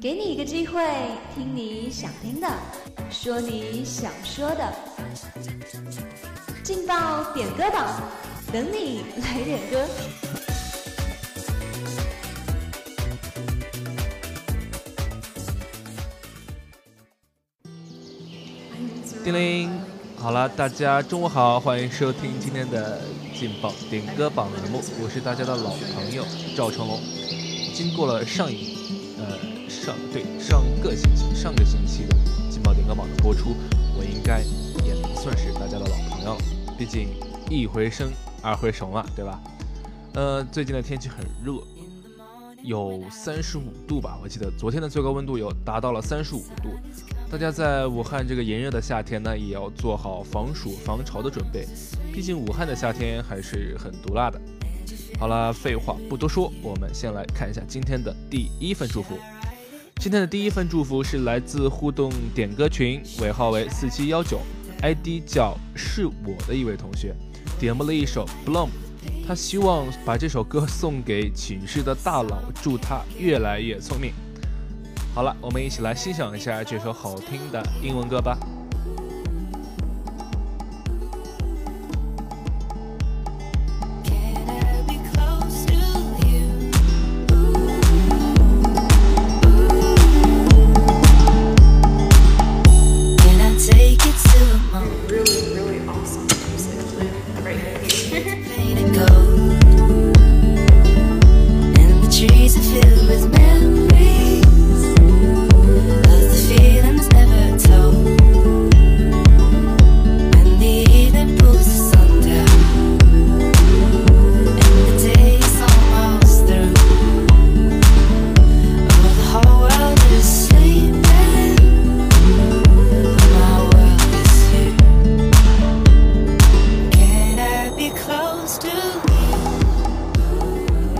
给你一个机会，听你想听的，说你想说的，劲爆点歌榜，等你来点歌。叮铃，好了，大家中午好，欢迎收听今天的劲爆点歌榜栏目，我是大家的老朋友赵成龙。经过了上一，呃，上对上个星期上个星期的劲爆点歌榜的播出，我应该也能算是大家的老朋友了，毕竟一回生二回熟嘛，对吧？呃，最近的天气很热，有三十五度吧，我记得昨天的最高温度有达到了三十五度。大家在武汉这个炎热的夏天呢，也要做好防暑防潮的准备，毕竟武汉的夏天还是很毒辣的。好了，废话不多说，我们先来看一下今天的第一份祝福。今天的第一份祝福是来自互动点歌群，尾号为四七幺九，ID 叫是我的一位同学，点播了一首《Bloom》，他希望把这首歌送给寝室的大佬，祝他越来越聪明。好了，我们一起来欣赏一下这首好听的英文歌吧。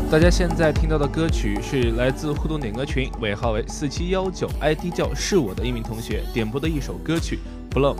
大家现在听到的歌曲是来自互动点歌群，尾号为四七幺九，ID 叫是我的一名同学点播的一首歌曲《Blow》。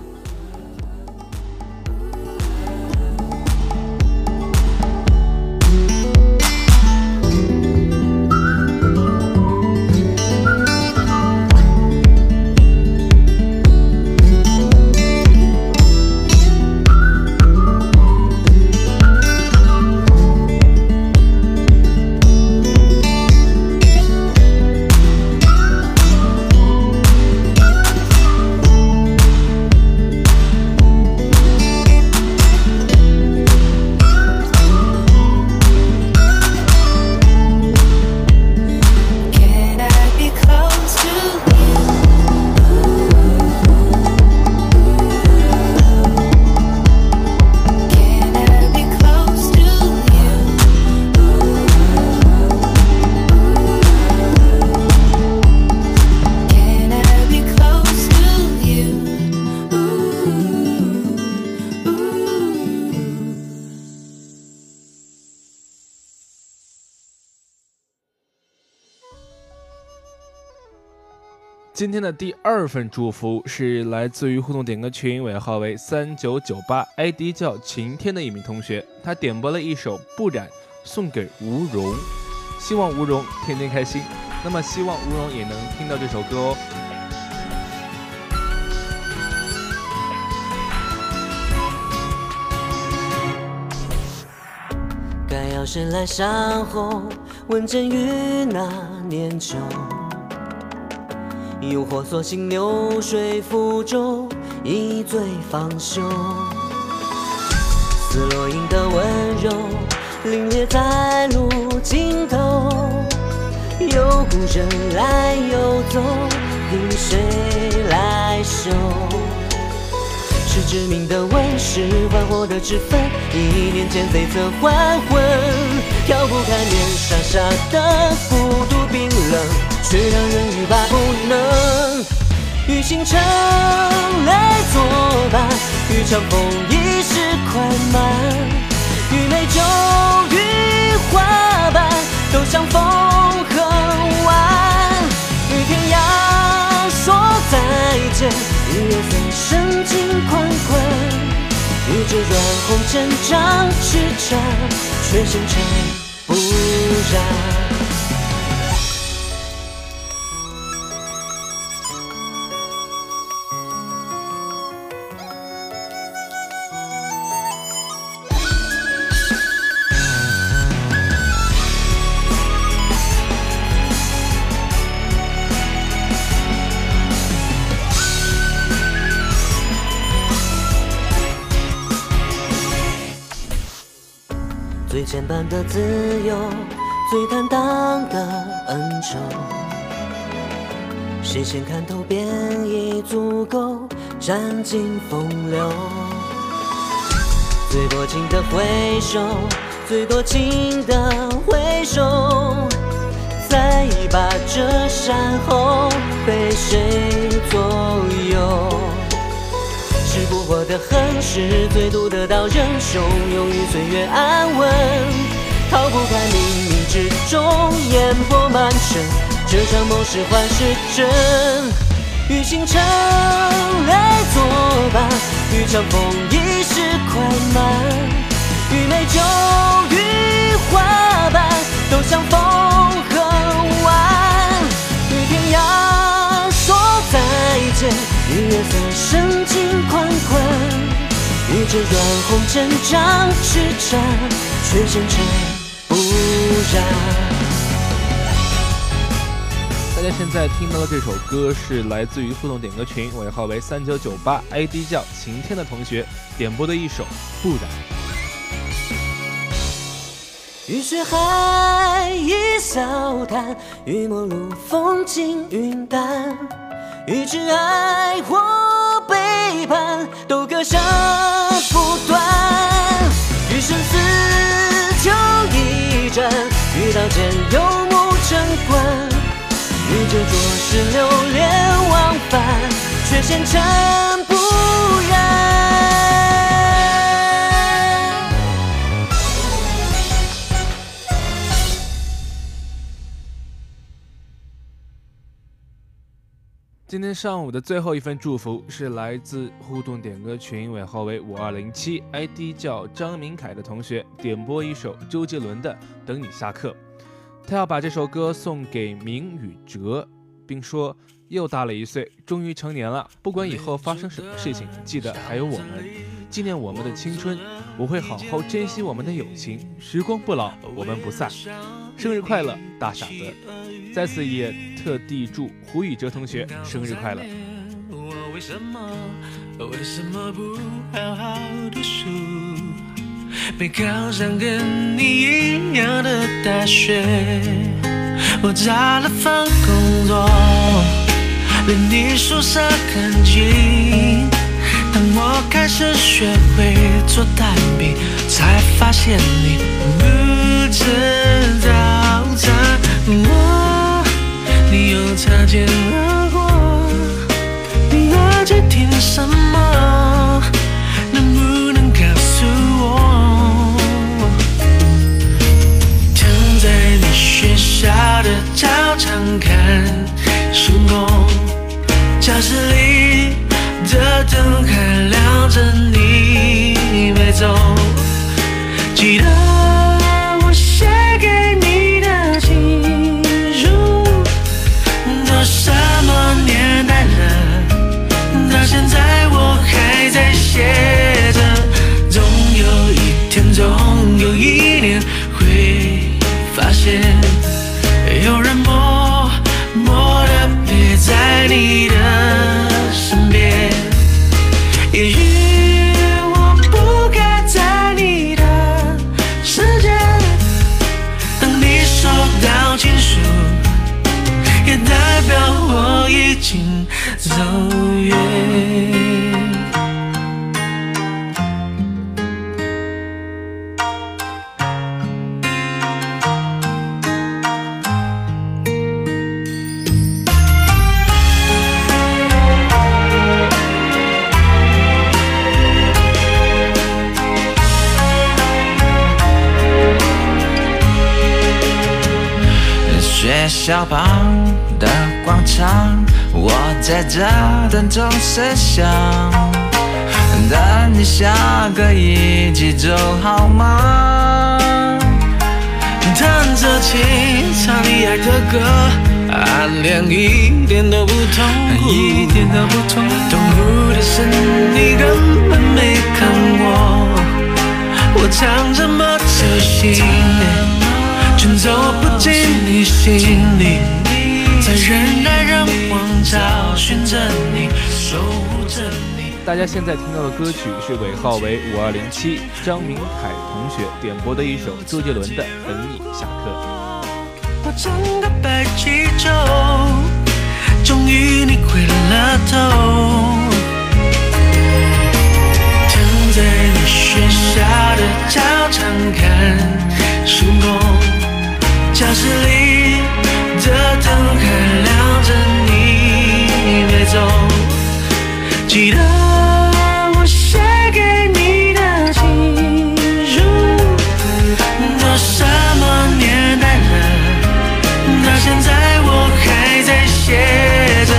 今天的第二份祝福是来自于互动点歌群，尾号为三九九八，ID 叫晴天的一名同学，他点播了一首《不染》，送给吴荣，希望吴荣天天开心。那么希望吴荣也能听到这首歌哦。该要是来山后，问阵雨那年秋。诱惑，索性流水浮舟，一醉方休。似落英的温柔，凛冽在路尽头。有故人来又走，凭谁来收？是致命的吻，是幻火的脂粉，一念间悱恻还魂。遥不堪年，傻傻的孤独冰冷。却让人欲罢不能，与星辰来作伴，与长风一世快慢，与美酒与花瓣都相逢恨晚，与天涯说再见，与夜色深情款款，与这软红尘障痴缠，却星辰不染。最简单的自由，最坦荡的恩仇。谁先看透便已足够占尽风流。最多情的回首，最多情的回首。再把这山后被谁左右？不过的恨是最毒的刀刃，受用于岁月安稳，逃不开冥冥之中烟波满身。这场梦是幻是真，与星辰来作伴，与长风一世快慢，与美酒与花瓣都相逢。软红针仗痴缠，却坚持不染。大家现在听到的这首歌是来自于互动点歌群尾号为三九九八 ID 叫晴天的同学点播的一首《不染》。与雪海一笑谈，与陌路风轻云淡。与挚爱或背叛，都割舍战，与刀剑有目成关。与这浊世流连忘返，却纤尘今天上午的最后一份祝福是来自互动点歌群尾号为五二零七 ID 叫张明凯的同学点播一首周杰伦的《等你下课》，他要把这首歌送给明宇哲，并说又大了一岁，终于成年了。不管以后发生什么事情，记得还有我们，纪念我们的青春。我会好好珍惜我们的友情，时光不老，我们不散。生日快乐，大傻子！在此也特地祝胡宇哲同学生日快乐。我为什么为什么不好好读书？没考上跟你一样的大学，我找了份工作，离你宿舍很近。当我开始学会做蛋饼，才发现你不吃早餐。我，你又擦肩而过，你耳机听什么？能不能告诉我？躺在你学校的操场看星空，教室里的灯还亮已经走远。学校旁的广场我在这等钟声响，等你下课一起走好吗？弹着琴，唱你爱的歌，暗恋一点都不痛苦，一点都不痛苦。痛苦的是你根本没看我，我唱这么走心。却走不进你心里，在人来人往找寻着你，守护着你。大家现在听到的歌曲是尾号为五二零七张明凯同学点播的一首周杰伦的《等你下课》。我整个白气球，终于你回了头。躺在你学校的操场看星空，教室里记得我写给你的情书，都什么年代了？到现在我还在写着，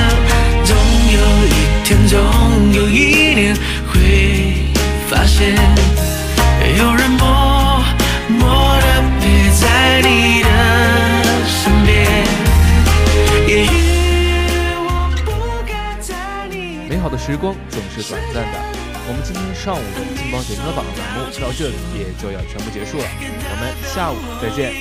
总有一天，总有一年会发现，时光总是短暂的，我们今天上午的劲爆点歌榜栏目到这里也就要全部结束了，我们下午再见。